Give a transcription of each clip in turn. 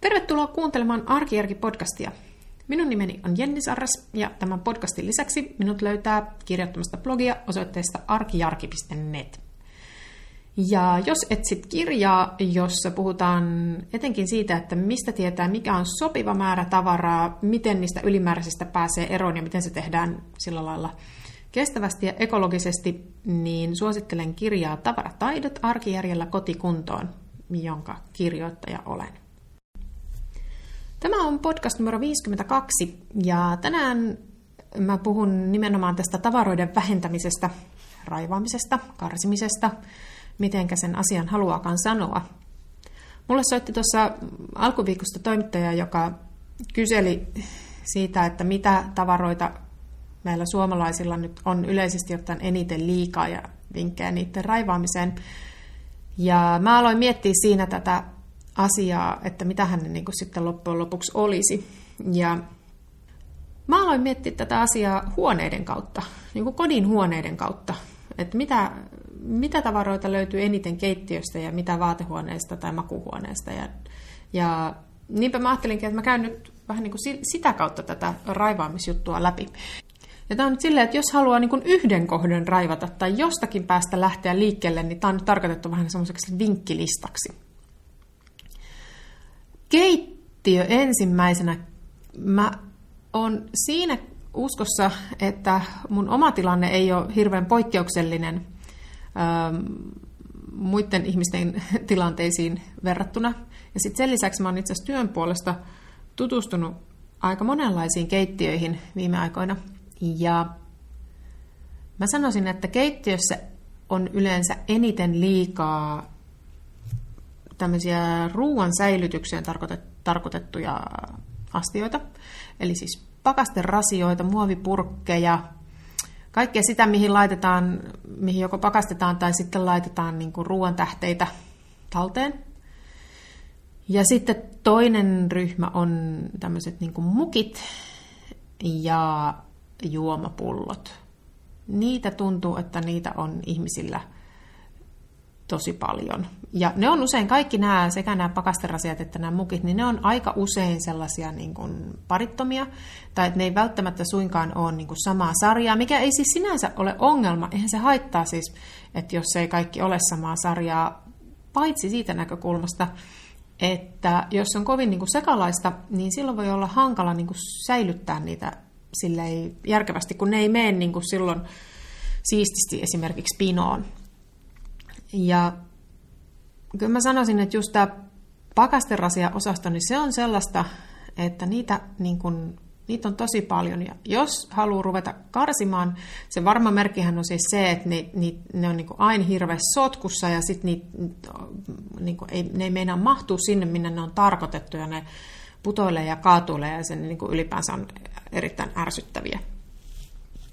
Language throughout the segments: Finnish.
Tervetuloa kuuntelemaan Arkijärki-podcastia. Minun nimeni on Jenni Sarras ja tämän podcastin lisäksi minut löytää kirjoittamasta blogia osoitteesta arkijarki.net. Ja jos etsit kirjaa, jossa puhutaan etenkin siitä, että mistä tietää, mikä on sopiva määrä tavaraa, miten niistä ylimääräisistä pääsee eroon ja miten se tehdään sillä lailla kestävästi ja ekologisesti, niin suosittelen kirjaa Tavarataidot arkijärjellä kotikuntoon, jonka kirjoittaja olen. Tämä on podcast numero 52 ja tänään mä puhun nimenomaan tästä tavaroiden vähentämisestä, raivaamisesta, karsimisesta, mitenkä sen asian haluakaan sanoa. Mulle soitti tuossa alkuviikosta toimittaja, joka kyseli siitä, että mitä tavaroita meillä suomalaisilla nyt on yleisesti ottaen eniten liikaa ja vinkkejä niiden raivaamiseen. Ja mä aloin miettiä siinä tätä asiaa, että mitä hän niin kuin sitten loppujen lopuksi olisi. Ja mä aloin miettiä tätä asiaa huoneiden kautta, niin kuin kodin huoneiden kautta, että mitä, mitä tavaroita löytyy eniten keittiöstä ja mitä vaatehuoneesta tai makuhuoneesta. Ja, ja niinpä mä ajattelinkin, että mä käyn nyt vähän niin kuin sitä kautta tätä raivaamisjuttua läpi. Ja tämä on nyt silleen, että jos haluaa niin yhden kohdan raivata tai jostakin päästä lähteä liikkeelle, niin tämä on nyt tarkoitettu vähän semmoiseksi vinkkilistaksi. Keittiö ensimmäisenä. Mä on siinä uskossa, että mun oma tilanne ei ole hirveän poikkeuksellinen ähm, muiden ihmisten tilanteisiin verrattuna. Ja sitten sen lisäksi mä oon itse asiassa työn puolesta tutustunut aika monenlaisiin keittiöihin viime aikoina. Ja mä sanoisin, että keittiössä on yleensä eniten liikaa tämmöisiä ruoan säilytykseen tarkoitettuja astioita. Eli siis pakasterasioita, muovipurkkeja, kaikkea sitä, mihin laitetaan, mihin joko pakastetaan tai sitten laitetaan niin ruoan tähteitä talteen. Ja sitten toinen ryhmä on tämmöiset niin mukit ja juomapullot. Niitä tuntuu, että niitä on ihmisillä – tosi paljon. Ja ne on usein, kaikki nämä, sekä nämä pakasterasiat että nämä mukit, niin ne on aika usein sellaisia niin kuin parittomia, tai että ne ei välttämättä suinkaan ole niin kuin samaa sarjaa, mikä ei siis sinänsä ole ongelma. Eihän se haittaa siis, että jos ei kaikki ole samaa sarjaa, paitsi siitä näkökulmasta, että jos on kovin niin kuin sekalaista, niin silloin voi olla hankala niin kuin säilyttää niitä järkevästi, kun ne ei mene niin kuin silloin siististi esimerkiksi pinoon. Ja kyllä mä sanoisin, että just tämä pakasterasia-osasto, niin se on sellaista, että niitä, niin kun, niitä on tosi paljon. Ja jos haluaa ruveta karsimaan, se varma merkkihän on siis se, että ne, ne, on niin aina hirveässä sotkussa ja sitten niin ei, ne ei meinaa mahtua sinne, minne ne on tarkoitettu ja ne putoilee ja kaatuilee ja sen niin ylipäänsä on erittäin ärsyttäviä.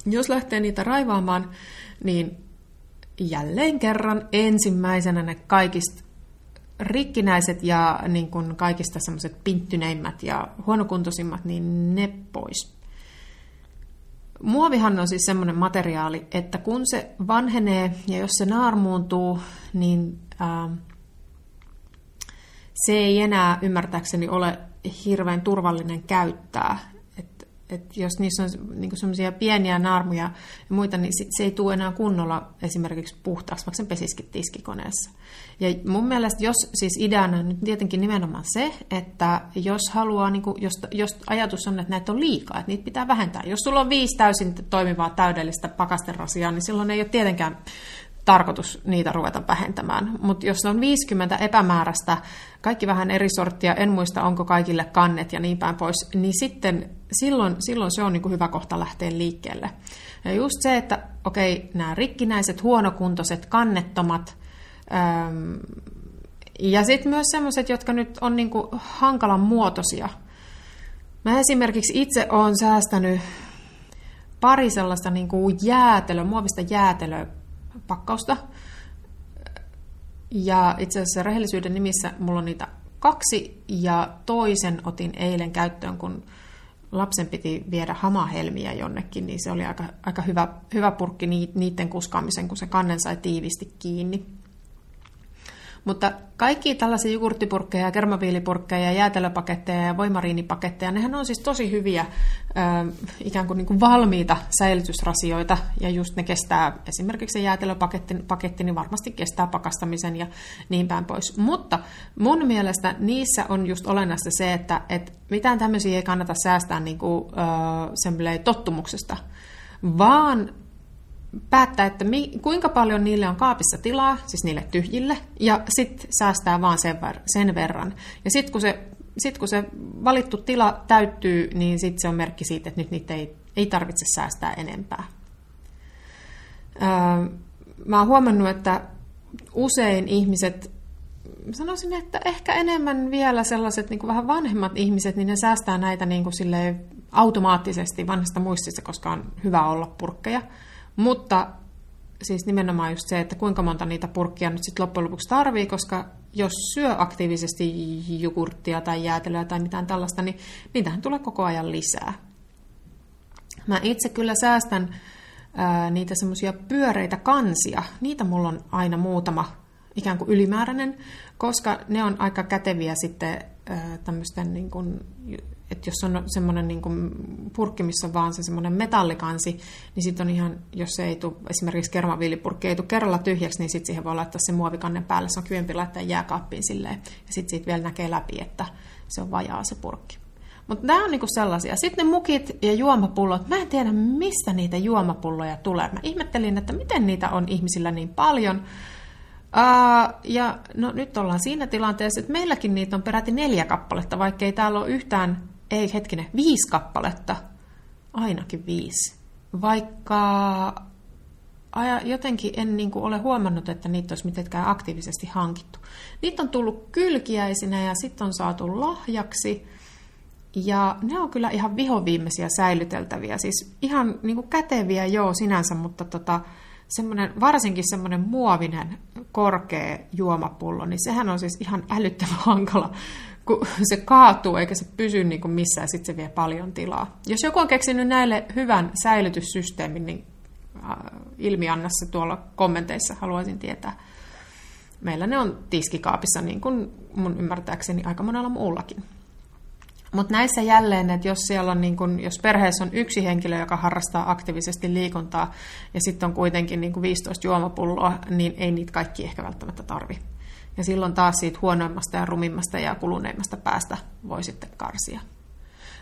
Jos lähtee niitä raivaamaan, niin jälleen kerran ensimmäisenä ne kaikista rikkinäiset ja niin kuin kaikista semmoiset pinttyneimmät ja huonokuntoisimmat, niin ne pois. Muovihan on siis semmoinen materiaali, että kun se vanhenee ja jos se naarmuuntuu, niin ää, se ei enää ymmärtääkseni ole hirveän turvallinen käyttää että jos niissä on niin semmoisia pieniä naarmuja ja muita, niin sit se ei tule enää kunnolla esimerkiksi puhtaaksi, vaikka sen pesiskin tiskikoneessa. Ja mun mielestä, jos siis ideana on nyt tietenkin nimenomaan se, että jos haluaa, niin kuin, jos, jos ajatus on, että näitä on liikaa, että niitä pitää vähentää. Jos sulla on viisi täysin toimivaa täydellistä pakasterasiaa, niin silloin ei ole tietenkään tarkoitus niitä ruveta vähentämään. Mutta jos on 50 epämääräistä, kaikki vähän eri sorttia, en muista onko kaikille kannet ja niin päin pois, niin sitten silloin, silloin se on niin kuin hyvä kohta lähteä liikkeelle. Ja just se, että okei, nämä rikkinäiset, huonokuntoiset, kannettomat, äm, ja sitten myös sellaiset, jotka nyt on niin kuin hankalan muotoisia. Mä esimerkiksi itse olen säästänyt pari sellaista niin kuin jäätelö, muovista jäätelöä pakkausta. Ja itse asiassa rehellisyyden nimissä mulla on niitä kaksi ja toisen otin eilen käyttöön, kun lapsen piti viedä hamahelmiä jonnekin, niin se oli aika, aika hyvä, hyvä purkki niiden kuskaamisen, kun se kannen sai tiivisti kiinni. Mutta kaikki tällaisia jogurttipurkkeja, kermaviilipurkkeja, ja jäätelöpaketteja ja voimariinipaketteja, nehän on siis tosi hyviä äh, ikään kuin, niin kuin valmiita säilytysrasioita, ja just ne kestää, esimerkiksi se jäätelöpaketti paketti, niin varmasti kestää pakastamisen ja niin päin pois. Mutta mun mielestä niissä on just olennaista se, että, että mitään tämmöisiä ei kannata säästää niin kuin, äh, tottumuksesta, vaan päättää, että mi, kuinka paljon niille on kaapissa tilaa, siis niille tyhjille, ja sitten säästää vaan sen, ver, sen verran. Ja sitten kun, se, sit kun se valittu tila täyttyy, niin sitten se on merkki siitä, että nyt niitä ei, ei tarvitse säästää enempää. Öö, mä oon huomannut, että usein ihmiset, sanoisin, että ehkä enemmän vielä sellaiset niin kuin vähän vanhemmat ihmiset, niin ne säästää näitä niin kuin automaattisesti vanhasta muistista, koska on hyvä olla purkkeja – mutta siis nimenomaan just se, että kuinka monta niitä purkkia nyt sitten loppujen lopuksi tarvii, koska jos syö aktiivisesti jogurttia tai jäätelöä tai mitään tällaista, niin niitähän tulee koko ajan lisää. Mä itse kyllä säästän ää, niitä semmoisia pyöreitä kansia. Niitä mulla on aina muutama ikään kuin ylimääräinen, koska ne on aika käteviä sitten tämmöisten niin kuin että jos on semmoinen niin purkki, missä on vaan se semmoinen metallikansi, niin sitten on ihan, jos se ei tule, esimerkiksi kermaviilipurkki ei tule kerralla tyhjäksi, niin sitten siihen voi laittaa se muovikannen päälle, se on kyvempi laittaa jääkaappiin silleen, ja sitten siitä vielä näkee läpi, että se on vajaa se purkki. Mutta nämä on niinku sellaisia. Sitten ne mukit ja juomapullot, mä en tiedä mistä niitä juomapulloja tulee. Mä ihmettelin, että miten niitä on ihmisillä niin paljon. Uh, ja no nyt ollaan siinä tilanteessa, että meilläkin niitä on peräti neljä kappaletta, vaikka ei täällä ole yhtään ei hetkinen, viisi kappaletta, ainakin viisi. Vaikka jotenkin en niin kuin ole huomannut, että niitä olisi mitenkään aktiivisesti hankittu. Niitä on tullut kylkiäisinä ja sitten on saatu lahjaksi. Ja ne on kyllä ihan vihoviimeisiä säilyteltäviä. Siis ihan niin kuin käteviä joo sinänsä, mutta tota, semmoinen, varsinkin semmoinen muovinen korkea juomapullo, niin sehän on siis ihan älyttömän hankala se kaatuu eikä se pysy niin kuin missään, sitten se vie paljon tilaa. Jos joku on keksinyt näille hyvän säilytyssysteemin, niin äh, ilmiannassa tuolla kommenteissa haluaisin tietää. Meillä ne on tiskikaapissa, niin kuin mun ymmärtääkseni aika monella muullakin. Mutta näissä jälleen, että jos siellä on, niin kun, jos perheessä on yksi henkilö, joka harrastaa aktiivisesti liikuntaa, ja sitten on kuitenkin niin 15 juomapulloa, niin ei niitä kaikki ehkä välttämättä tarvi. Ja silloin taas siitä huonoimmasta ja rumimmasta ja kuluneimmasta päästä voi sitten karsia.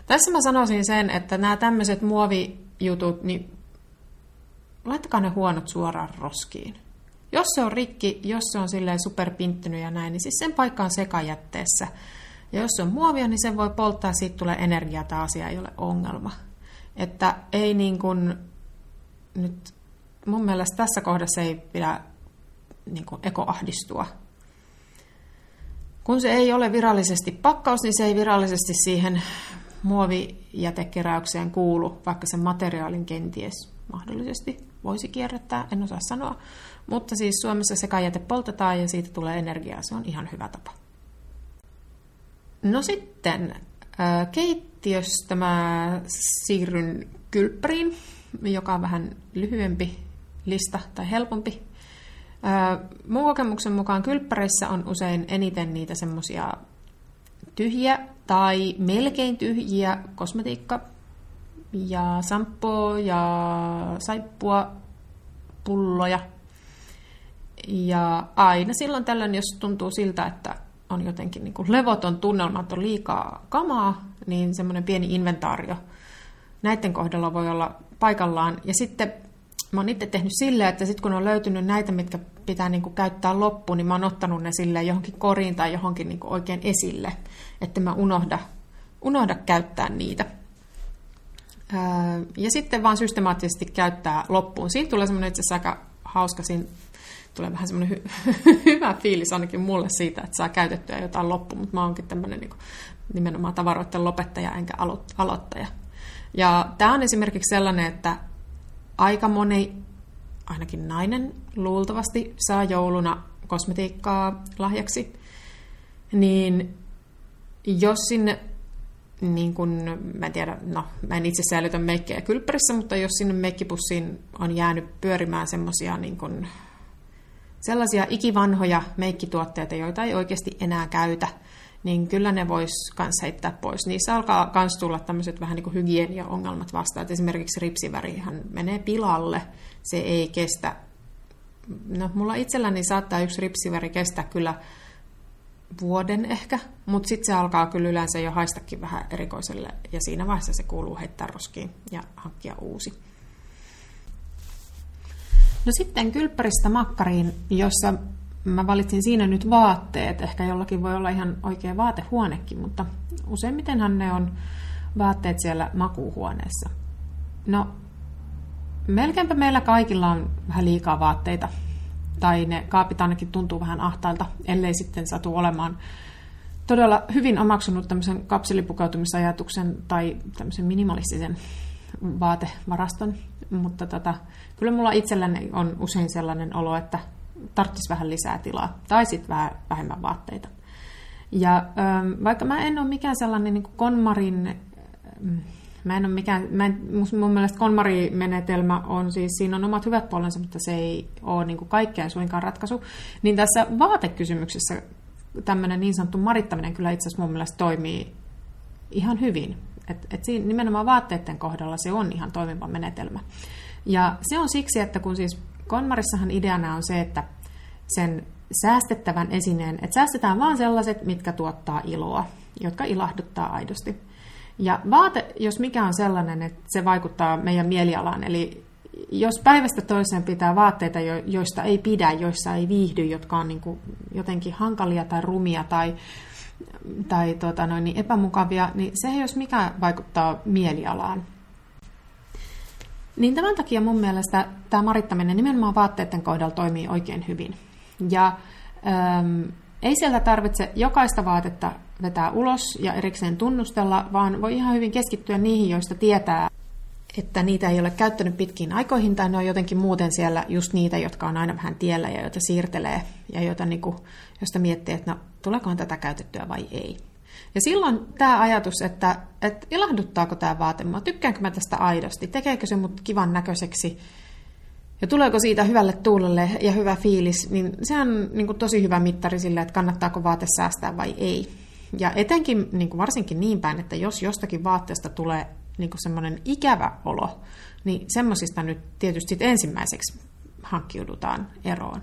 Tässä mä sanoisin sen, että nämä tämmöiset muovijutut, niin laittakaa ne huonot suoraan roskiin. Jos se on rikki, jos se on silleen superpinttynyt ja näin, niin siis sen paikka on sekajätteessä. Ja jos se on muovia, niin sen voi polttaa, siitä tulee energiaa, tämä asia ei ole ongelma. Että ei niin kuin, nyt mun mielestä tässä kohdassa ei pidä niin kuin ekoahdistua, kun se ei ole virallisesti pakkaus, niin se ei virallisesti siihen muovijätekeräykseen kuulu, vaikka sen materiaalin kenties mahdollisesti voisi kierrättää, en osaa sanoa. Mutta siis Suomessa sekajäte poltetaan ja siitä tulee energiaa, se on ihan hyvä tapa. No sitten keittiöstä mä siirryn kylppäriin, joka on vähän lyhyempi lista tai helpompi Mun kokemuksen mukaan kylppäreissä on usein eniten niitä semmoisia tyhjiä tai melkein tyhjiä kosmetiikka ja sampo ja saippua pulloja. Ja aina silloin tällöin, jos tuntuu siltä, että on jotenkin niin kuin levoton tunnelma, että on liikaa kamaa, niin semmoinen pieni inventaario näiden kohdalla voi olla paikallaan. Ja sitten mä oon itse tehnyt silleen, että sitten kun on löytynyt näitä, mitkä pitää niin kuin käyttää loppuun, niin mä oon ottanut ne silleen johonkin koriin tai johonkin niin kuin oikein esille, että mä unohda, unohda käyttää niitä. ja sitten vaan systemaattisesti käyttää loppuun. Siinä tulee semmoinen itse asiassa aika hauska, siinä tulee vähän semmoinen hy- hyvä fiilis ainakin mulle siitä, että saa käytettyä jotain loppuun, mutta mä oonkin tämmöinen niin nimenomaan tavaroiden lopettaja enkä aloittaja. Ja tämä on esimerkiksi sellainen, että aika moni, ainakin nainen, luultavasti saa jouluna kosmetiikkaa lahjaksi, niin jos sinne, niin kun, mä en tiedä, no mä en itse säilytä meikkejä kylppärissä, mutta jos sinne meikkipussiin on jäänyt pyörimään semmosia niin kun, sellaisia ikivanhoja meikkituotteita, joita ei oikeasti enää käytä, niin kyllä ne vois kans heittää pois. Niissä alkaa kans tulla tämmöiset vähän niin kuin hygienia-ongelmat vastaan. Et esimerkiksi ripsivärihän menee pilalle, se ei kestä. No, mulla itselläni saattaa yksi ripsiväri kestää kyllä vuoden ehkä, mutta sitten se alkaa kyllä yleensä jo haistakin vähän erikoiselle, ja siinä vaiheessa se kuuluu heittää roskiin ja hankkia uusi. No sitten kylppäristä makkariin, jossa mä valitsin siinä nyt vaatteet. Ehkä jollakin voi olla ihan oikea vaatehuonekin, mutta useimmitenhan ne on vaatteet siellä makuuhuoneessa. No, melkeinpä meillä kaikilla on vähän liikaa vaatteita. Tai ne kaapit ainakin tuntuu vähän ahtailta, ellei sitten satu olemaan todella hyvin omaksunut tämmöisen kapselipukeutumisajatuksen tai tämmöisen minimalistisen vaatevaraston. Mutta tota, kyllä mulla itselläni on usein sellainen olo, että tarvitsisi vähän lisää tilaa tai sitten vähän vähemmän vaatteita. Ja ähm, vaikka mä en ole mikään sellainen niin konmarin, ähm, mä en ole mikään, mä en, mun mielestä konmarimenetelmä on siis, siinä on omat hyvät puolensa, mutta se ei ole niin kuin suinkaan ratkaisu, niin tässä vaatekysymyksessä tämmöinen niin sanottu marittaminen kyllä itse asiassa mun mielestä toimii ihan hyvin. Et, et siinä nimenomaan vaatteiden kohdalla se on ihan toimiva menetelmä. Ja se on siksi, että kun siis Konmarissahan ideana on se, että sen säästettävän esineen, että säästetään vain sellaiset, mitkä tuottaa iloa, jotka ilahduttaa aidosti. Ja vaate, jos mikä on sellainen, että se vaikuttaa meidän mielialaan, eli jos päivästä toiseen pitää vaatteita, joista ei pidä, joissa ei viihdy, jotka on niin kuin jotenkin hankalia tai rumia tai, tai tota noin, niin epämukavia, niin se jos mikä vaikuttaa mielialaan. Niin tämän takia mun mielestä tämä marittaminen nimenomaan vaatteiden kohdalla toimii oikein hyvin. Ja ähm, ei sieltä tarvitse jokaista vaatetta vetää ulos ja erikseen tunnustella, vaan voi ihan hyvin keskittyä niihin, joista tietää, että niitä ei ole käyttänyt pitkiin aikoihin tai ne on jotenkin muuten siellä just niitä, jotka on aina vähän tiellä ja joita siirtelee ja joita, niin kuin, josta miettii, että no, tuleekohan tätä käytettyä vai ei. Ja silloin tämä ajatus, että, että ilahduttaako tämä vaate mua, tykkäänkö mä tästä aidosti, tekeekö se mut kivan näköiseksi ja tuleeko siitä hyvälle tuulelle ja hyvä fiilis, niin se on niin kuin tosi hyvä mittari sille, että kannattaako vaate säästää vai ei. Ja etenkin niin kuin varsinkin niin päin, että jos jostakin vaatteesta tulee niin kuin semmoinen ikävä olo, niin semmoisista nyt tietysti ensimmäiseksi hankkiudutaan eroon.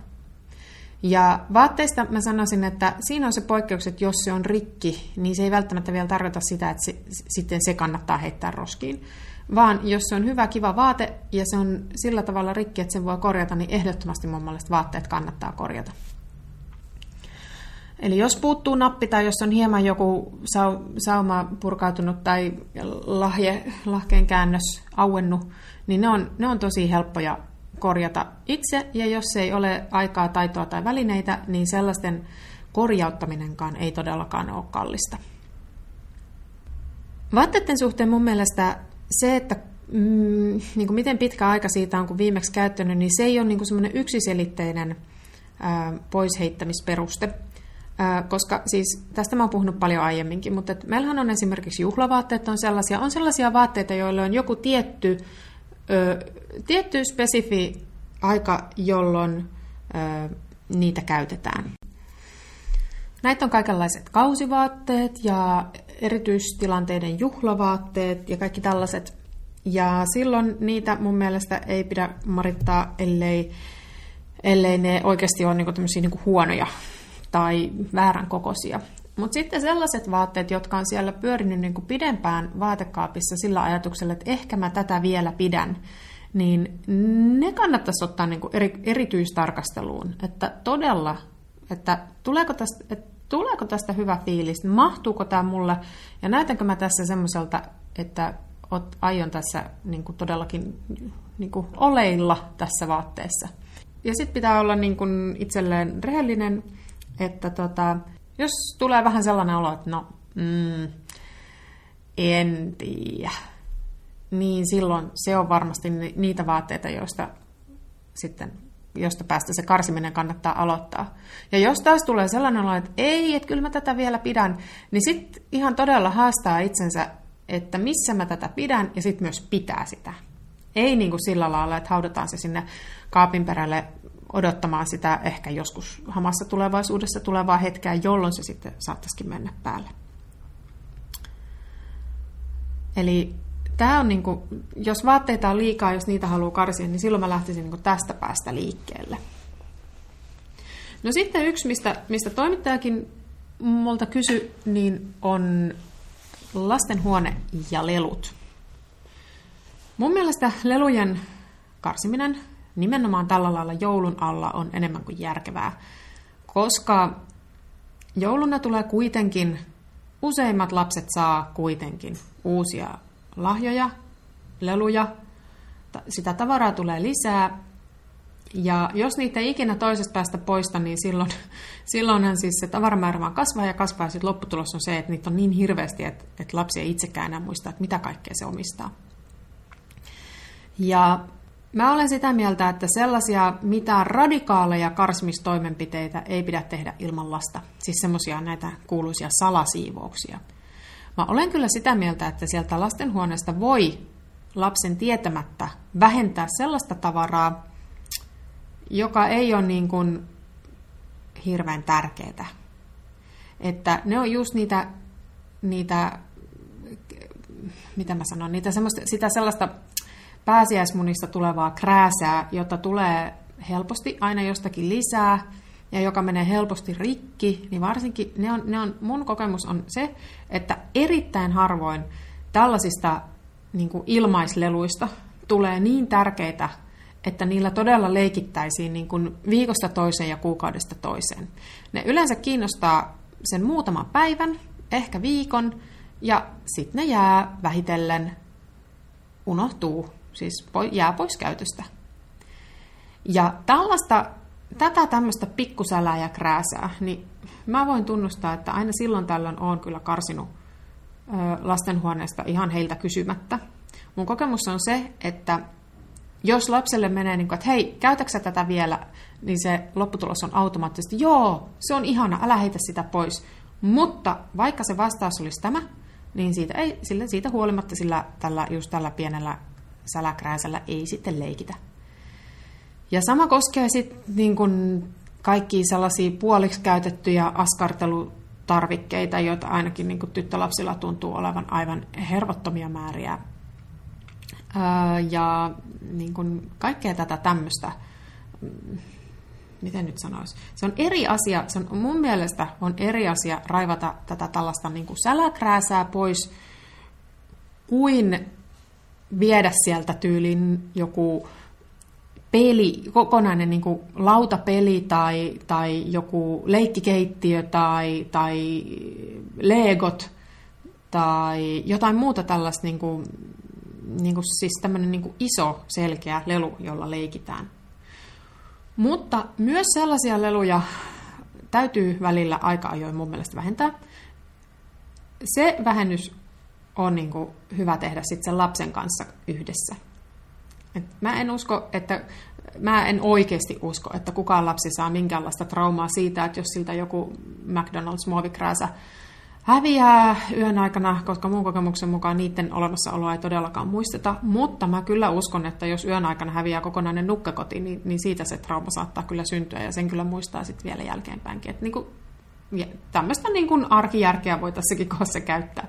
Ja vaatteista mä sanoisin, että siinä on se poikkeus, että jos se on rikki, niin se ei välttämättä vielä tarkoita sitä, että se, sitten se kannattaa heittää roskiin. Vaan jos se on hyvä, kiva vaate ja se on sillä tavalla rikki, että sen voi korjata, niin ehdottomasti mun mielestä vaatteet kannattaa korjata. Eli jos puuttuu nappi tai jos on hieman joku sauma purkautunut tai lahje, lahkeen käännös auennut, niin ne on, ne on tosi helppoja korjata itse, ja jos ei ole aikaa, taitoa tai välineitä, niin sellaisten korjauttaminenkaan ei todellakaan ole kallista. Vaatteiden suhteen mun mielestä se, että mm, niin kuin miten pitkä aika siitä on, kun viimeksi käyttänyt, niin se ei ole niin semmoinen yksiselitteinen ää, poisheittämisperuste. Ää, koska siis, tästä mä oon puhunut paljon aiemminkin, mutta meillähän on esimerkiksi juhlavaatteet on sellaisia, on sellaisia vaatteita, joilla on joku tietty ö, tietty spesifi aika, jolloin ö, niitä käytetään. Näitä on kaikenlaiset kausivaatteet ja erityistilanteiden juhlavaatteet ja kaikki tällaiset. Ja silloin niitä mun mielestä ei pidä marittaa, ellei, ellei ne oikeasti ole niinku niinku huonoja tai väärän kokoisia. Mutta sitten sellaiset vaatteet, jotka on siellä pyörinyt niin kuin pidempään vaatekaapissa sillä ajatuksella, että ehkä mä tätä vielä pidän, niin ne kannattaisi ottaa niin kuin eri, erityistarkasteluun. Että todella, että tuleeko tästä, että tuleeko tästä hyvä fiilis, mahtuuko tämä mulle, ja näytänkö mä tässä semmoiselta, että ot, aion tässä niin kuin todellakin niin kuin oleilla tässä vaatteessa. Ja sitten pitää olla niin kuin itselleen rehellinen, että tota, jos tulee vähän sellainen olo, että no, mm, en tiedä, niin silloin se on varmasti niitä vaatteita, joista sitten josta päästä se karsiminen kannattaa aloittaa. Ja jos taas tulee sellainen olo, että ei, että kyllä mä tätä vielä pidän, niin sitten ihan todella haastaa itsensä, että missä mä tätä pidän, ja sitten myös pitää sitä. Ei niin kuin sillä lailla, että haudataan se sinne kaapin perälle odottamaan sitä ehkä joskus hamassa tulevaisuudessa tulevaa hetkeä, jolloin se sitten saattaisikin mennä päälle. Eli tämä on niin kuin, jos vaatteita on liikaa, jos niitä haluaa karsia, niin silloin mä lähtisin niin tästä päästä liikkeelle. No sitten yksi, mistä, mistä toimittajakin multa kysy, niin on lastenhuone ja lelut. Mun mielestä lelujen karsiminen nimenomaan tällä lailla joulun alla on enemmän kuin järkevää, koska jouluna tulee kuitenkin, useimmat lapset saa kuitenkin uusia lahjoja, leluja, sitä tavaraa tulee lisää, ja jos niitä ei ikinä toisesta päästä poista, niin silloin, silloinhan siis se tavaramäärä vaan kasvaa ja kasvaa, ja sitten lopputulos on se, että niitä on niin hirveästi, että, että lapsi ei itsekään enää muista, että mitä kaikkea se omistaa. Ja mä olen sitä mieltä, että sellaisia mitään radikaaleja karsimistoimenpiteitä ei pidä tehdä ilman lasta. Siis semmoisia näitä kuuluisia salasiivouksia. Mä olen kyllä sitä mieltä, että sieltä lastenhuoneesta voi lapsen tietämättä vähentää sellaista tavaraa, joka ei ole niin kuin hirveän tärkeää. Että ne on just niitä, niitä mitä mä sanon, niitä semmoista, sitä sellaista pääsiäismunista tulevaa krääsää, jota tulee helposti aina jostakin lisää ja joka menee helposti rikki, niin varsinkin ne on, ne on, mun kokemus on se, että erittäin harvoin tällaisista niin kuin ilmaisleluista tulee niin tärkeitä, että niillä todella leikittäisiin niin kuin viikosta toiseen ja kuukaudesta toiseen. Ne yleensä kiinnostaa sen muutaman päivän, ehkä viikon, ja sitten ne jää vähitellen, unohtuu siis jää pois käytöstä. Ja tällaista, tätä tämmöistä pikkusälää ja krääsää, niin mä voin tunnustaa, että aina silloin tällöin on kyllä karsinut lastenhuoneesta ihan heiltä kysymättä. Mun kokemus on se, että jos lapselle menee niin kuin, että hei, käytäksä tätä vielä, niin se lopputulos on automaattisesti, joo, se on ihana, älä heitä sitä pois. Mutta vaikka se vastaus olisi tämä, niin siitä, ei, sillä, siitä huolimatta sillä, tällä, just tällä pienellä säläkrääsällä ei sitten leikitä. Ja sama koskee sitten niin kun kaikki sellaisia puoliksi käytettyjä askartelutarvikkeita, joita ainakin niin tyttölapsilla tuntuu olevan aivan hervottomia määriä. ja niin kun kaikkea tätä tämmöistä, mm, miten nyt sanoisi, se on eri asia, se on, mun mielestä on eri asia raivata tätä tällaista niin kuin säläkrääsää pois kuin viedä sieltä tyylin joku peli, kokonainen niin kuin lautapeli tai, tai joku leikkikeittiö tai, tai legot tai jotain muuta tällaista niin kuin, niin kuin siis tämmöinen niin kuin iso selkeä lelu, jolla leikitään. Mutta myös sellaisia leluja täytyy välillä aika ajoin mun mielestä vähentää. Se vähennys on niin kuin hyvä tehdä sitten sen lapsen kanssa yhdessä. Et mä en usko, että mä en oikeasti usko, että kukaan lapsi saa minkäänlaista traumaa siitä, että jos siltä joku McDonald's muovikrääsä häviää yön aikana, koska mun kokemuksen mukaan niiden olemassaoloa ei todellakaan muisteta. Mutta mä kyllä uskon, että jos yön aikana häviää kokonainen nukkakoti, niin, niin siitä se trauma saattaa kyllä syntyä ja sen kyllä muistaa sitten vielä jälkeenpäinkin. Niin kuin, tämmöistä niin arkijärkeä voi tässäkin kohdassa käyttää.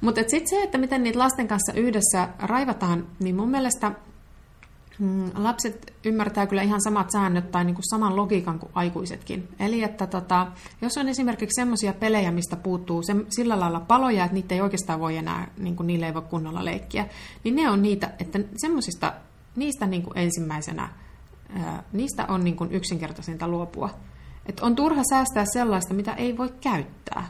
Mutta sitten se, että miten niitä lasten kanssa yhdessä raivataan, niin mun mielestä mm, lapset ymmärtää kyllä ihan samat säännöt tai niinku saman logiikan kuin aikuisetkin. Eli että tota, jos on esimerkiksi semmoisia pelejä, mistä puuttuu se, sillä lailla paloja, että niitä ei oikeastaan voi enää, niinku, niille ei voi kunnolla leikkiä, niin ne on niitä, että semmoisista, niistä niinku ensimmäisenä, ää, niistä on niinku yksinkertaisinta luopua. Et on turha säästää sellaista, mitä ei voi käyttää.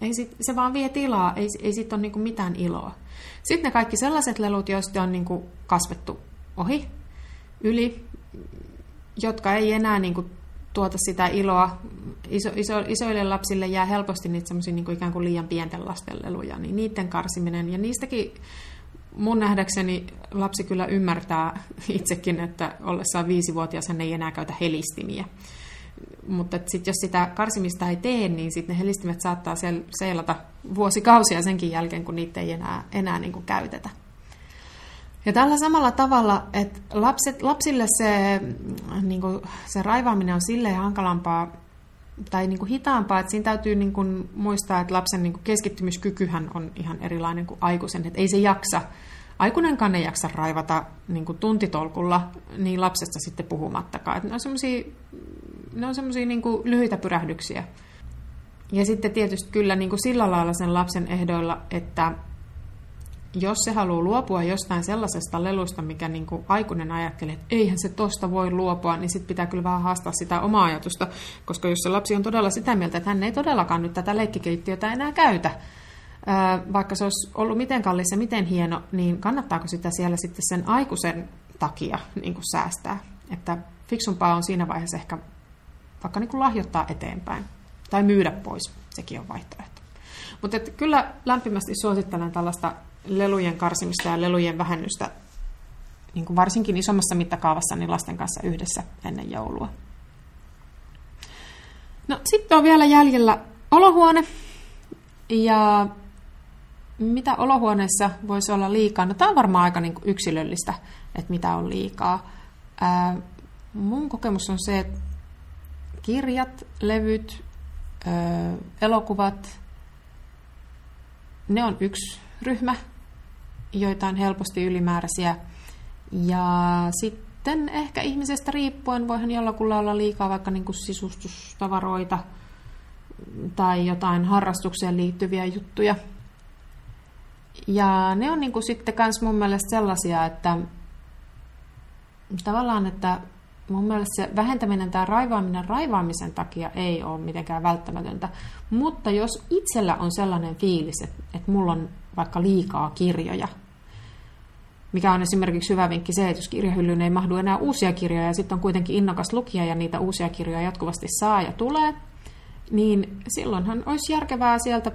Ei sit, se vaan vie tilaa, ei, ei siitä ole niinku mitään iloa. Sitten ne kaikki sellaiset lelut, joista on niinku kasvettu ohi, yli, jotka ei enää niinku tuota sitä iloa. Iso, iso, isoille lapsille jää helposti niitä niinku ikään kuin liian pienten lasten leluja, niin niiden karsiminen. Ja niistäkin mun nähdäkseni lapsi kyllä ymmärtää itsekin, että ollessaan viisivuotias hän ei enää käytä helistimiä mutta sit jos sitä karsimista ei tee, niin sitten ne helistimet saattaa seilata vuosikausia senkin jälkeen, kun niitä ei enää, enää niin kuin käytetä. Ja tällä samalla tavalla, että lapset, lapsille se, niin kuin, se raivaaminen on silleen hankalampaa tai niin kuin hitaampaa, että siinä täytyy niin kuin muistaa, että lapsen niin kuin keskittymiskykyhän on ihan erilainen kuin aikuisen, että ei se jaksa. Aikuinenkaan ei jaksa raivata niin kuin tuntitolkulla, niin lapsesta sitten puhumattakaan. Että ne on semmoisia ne on semmoisia niin lyhyitä pyrähdyksiä. Ja sitten tietysti kyllä niin kuin sillä lailla sen lapsen ehdoilla, että jos se haluaa luopua jostain sellaisesta lelusta, mikä niin kuin aikuinen ajattelee, että eihän se tosta voi luopua, niin sitten pitää kyllä vähän haastaa sitä omaa ajatusta, koska jos se lapsi on todella sitä mieltä, että hän ei todellakaan nyt tätä leikkikeittiötä enää käytä, vaikka se olisi ollut miten kallis ja miten hieno, niin kannattaako sitä siellä sitten sen aikuisen takia niin kuin säästää? Että fiksumpaa on siinä vaiheessa ehkä vaikka niin kuin lahjoittaa eteenpäin tai myydä pois, sekin on vaihtoehto. Mutta kyllä lämpimästi suosittelen tällaista lelujen karsimista ja lelujen vähennystä niin kuin varsinkin isommassa mittakaavassa niin lasten kanssa yhdessä ennen joulua. No sitten on vielä jäljellä olohuone. Ja mitä olohuoneessa voisi olla liikaa? No tämä on varmaan aika niin yksilöllistä, että mitä on liikaa. Ää, mun kokemus on se, että kirjat, levyt, ää, elokuvat, ne on yksi ryhmä, joita on helposti ylimääräisiä. Ja sitten ehkä ihmisestä riippuen voihan jollakulla olla liikaa vaikka niin sisustustavaroita tai jotain harrastukseen liittyviä juttuja. Ja ne on niin sitten kans mun mielestä sellaisia, että tavallaan, että mun mielestä se vähentäminen tai raivaaminen raivaamisen takia ei ole mitenkään välttämätöntä. Mutta jos itsellä on sellainen fiilis, että, että mulla on vaikka liikaa kirjoja, mikä on esimerkiksi hyvä vinkki se, että jos kirjahyllyyn ei mahdu enää uusia kirjoja ja sitten on kuitenkin innokas lukija ja niitä uusia kirjoja jatkuvasti saa ja tulee, niin silloinhan olisi järkevää sieltä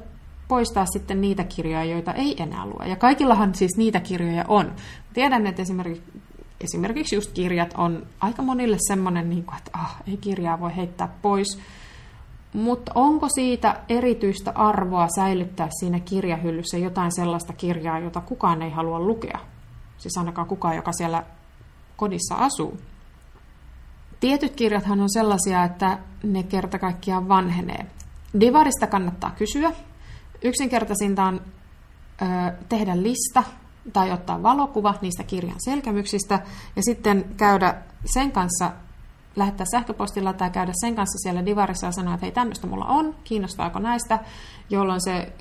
poistaa sitten niitä kirjoja, joita ei enää lue. Ja kaikillahan siis niitä kirjoja on. Tiedän, että esimerkiksi, esimerkiksi just kirjat on aika monille semmoinen, niin että ah, ei kirjaa voi heittää pois. Mutta onko siitä erityistä arvoa säilyttää siinä kirjahyllyssä jotain sellaista kirjaa, jota kukaan ei halua lukea? Siis ainakaan kukaan, joka siellä kodissa asuu. Tietyt kirjathan on sellaisia, että ne kerta kaikkiaan vanhenee. Divarista kannattaa kysyä. Yksinkertaisinta on ö, tehdä lista tai ottaa valokuva niistä kirjan selkämyksistä ja sitten käydä sen kanssa, lähettää sähköpostilla tai käydä sen kanssa siellä divarissa ja sanoa, että hei tämmöistä mulla on, kiinnostaako näistä, jolloin se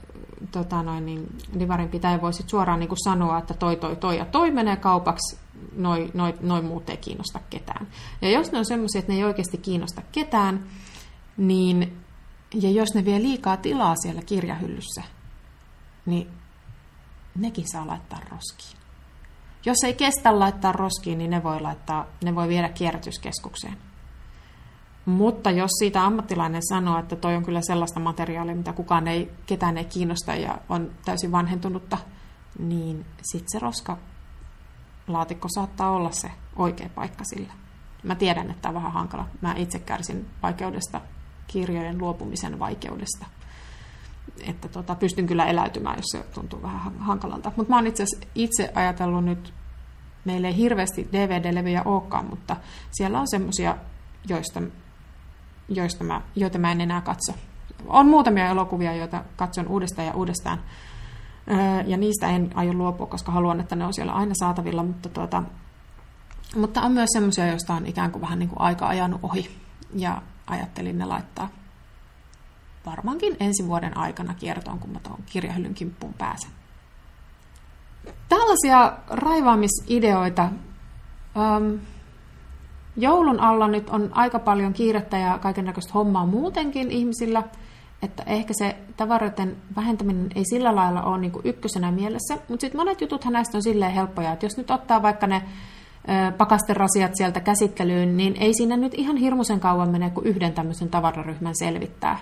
tota noin, niin divarin pitäjä voisi suoraan niin kuin sanoa, että toi, toi, toi ja toi menee kaupaksi, noin noi, noi muut ei kiinnosta ketään. Ja jos ne on semmoisia, että ne ei oikeasti kiinnosta ketään, niin ja jos ne vie liikaa tilaa siellä kirjahyllyssä, niin nekin saa laittaa roskiin. Jos ei kestä laittaa roskiin, niin ne voi, laittaa, ne voi viedä kierrätyskeskukseen. Mutta jos siitä ammattilainen sanoo, että toi on kyllä sellaista materiaalia, mitä kukaan ei, ketään ei kiinnosta ja on täysin vanhentunutta, niin sitten se roska laatikko saattaa olla se oikea paikka sillä. Mä tiedän, että tämä on vähän hankala. Mä itse kärsin vaikeudesta, kirjojen luopumisen vaikeudesta. Että tota, pystyn kyllä eläytymään, jos se tuntuu vähän hankalalta. Mutta mä oon itse, itse ajatellut nyt, meillä ei hirveästi DVD-levyjä olekaan, mutta siellä on semmoisia, joista joista mä, joita mä en enää katso. On muutamia elokuvia, joita katson uudestaan ja uudestaan, ja niistä en aio luopua, koska haluan, että ne on siellä aina saatavilla, mutta, tuota, mutta on myös semmoisia, joista on ikään kuin vähän niin kuin aika ajanut ohi, ja ajattelin ne laittaa varmaankin ensi vuoden aikana kiertoon, kun mä tuon kirjahyllyn kimppuun pääsen. Tällaisia raivaamisideoita. Um, Joulun alla nyt on aika paljon kiirettä ja kaiken näköistä hommaa muutenkin ihmisillä, että ehkä se tavaroiden vähentäminen ei sillä lailla ole niin kuin ykkösenä mielessä, mutta sitten monet jututhan näistä on silleen helppoja, että jos nyt ottaa vaikka ne pakasterasiat sieltä käsittelyyn, niin ei siinä nyt ihan hirmuisen kauan mene kuin yhden tämmöisen tavararyhmän selvittää.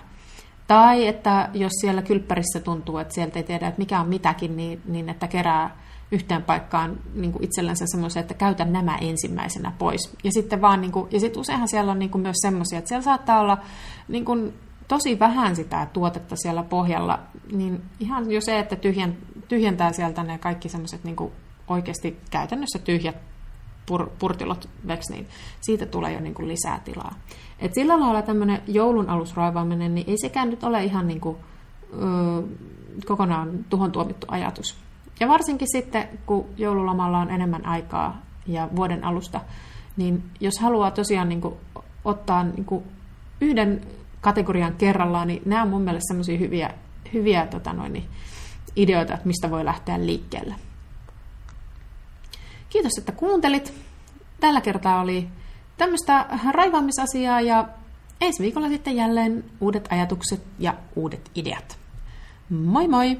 Tai että jos siellä kylppärissä tuntuu, että sieltä ei tiedä, että mikä on mitäkin, niin, niin että kerää yhteen paikkaan niin kuin itsellensä semmoisen, että käytän nämä ensimmäisenä pois. Ja sitten vaan, niin kuin, ja sitten useinhan siellä on niin kuin myös semmoisia, että siellä saattaa olla niin kuin, tosi vähän sitä tuotetta siellä pohjalla, niin ihan jo se, että tyhjen, tyhjentää sieltä ne kaikki semmoiset niin oikeasti käytännössä tyhjät pur, purtilot veksi, niin siitä tulee jo niin kuin lisää tilaa. Et sillä lailla tämmöinen joulun alusraivaaminen, niin ei sekään nyt ole ihan niin kuin, ö, kokonaan tuhon tuomittu ajatus. Ja varsinkin sitten, kun joululomalla on enemmän aikaa ja vuoden alusta, niin jos haluaa tosiaan niin kuin, ottaa niin kuin, yhden kategorian kerrallaan, niin nämä on mun mielestä sellaisia hyviä, hyviä tota noin, ideoita, että mistä voi lähteä liikkeelle. Kiitos, että kuuntelit. Tällä kertaa oli tämmöistä raivaamisasiaa ja ensi viikolla sitten jälleen uudet ajatukset ja uudet ideat. Moi moi!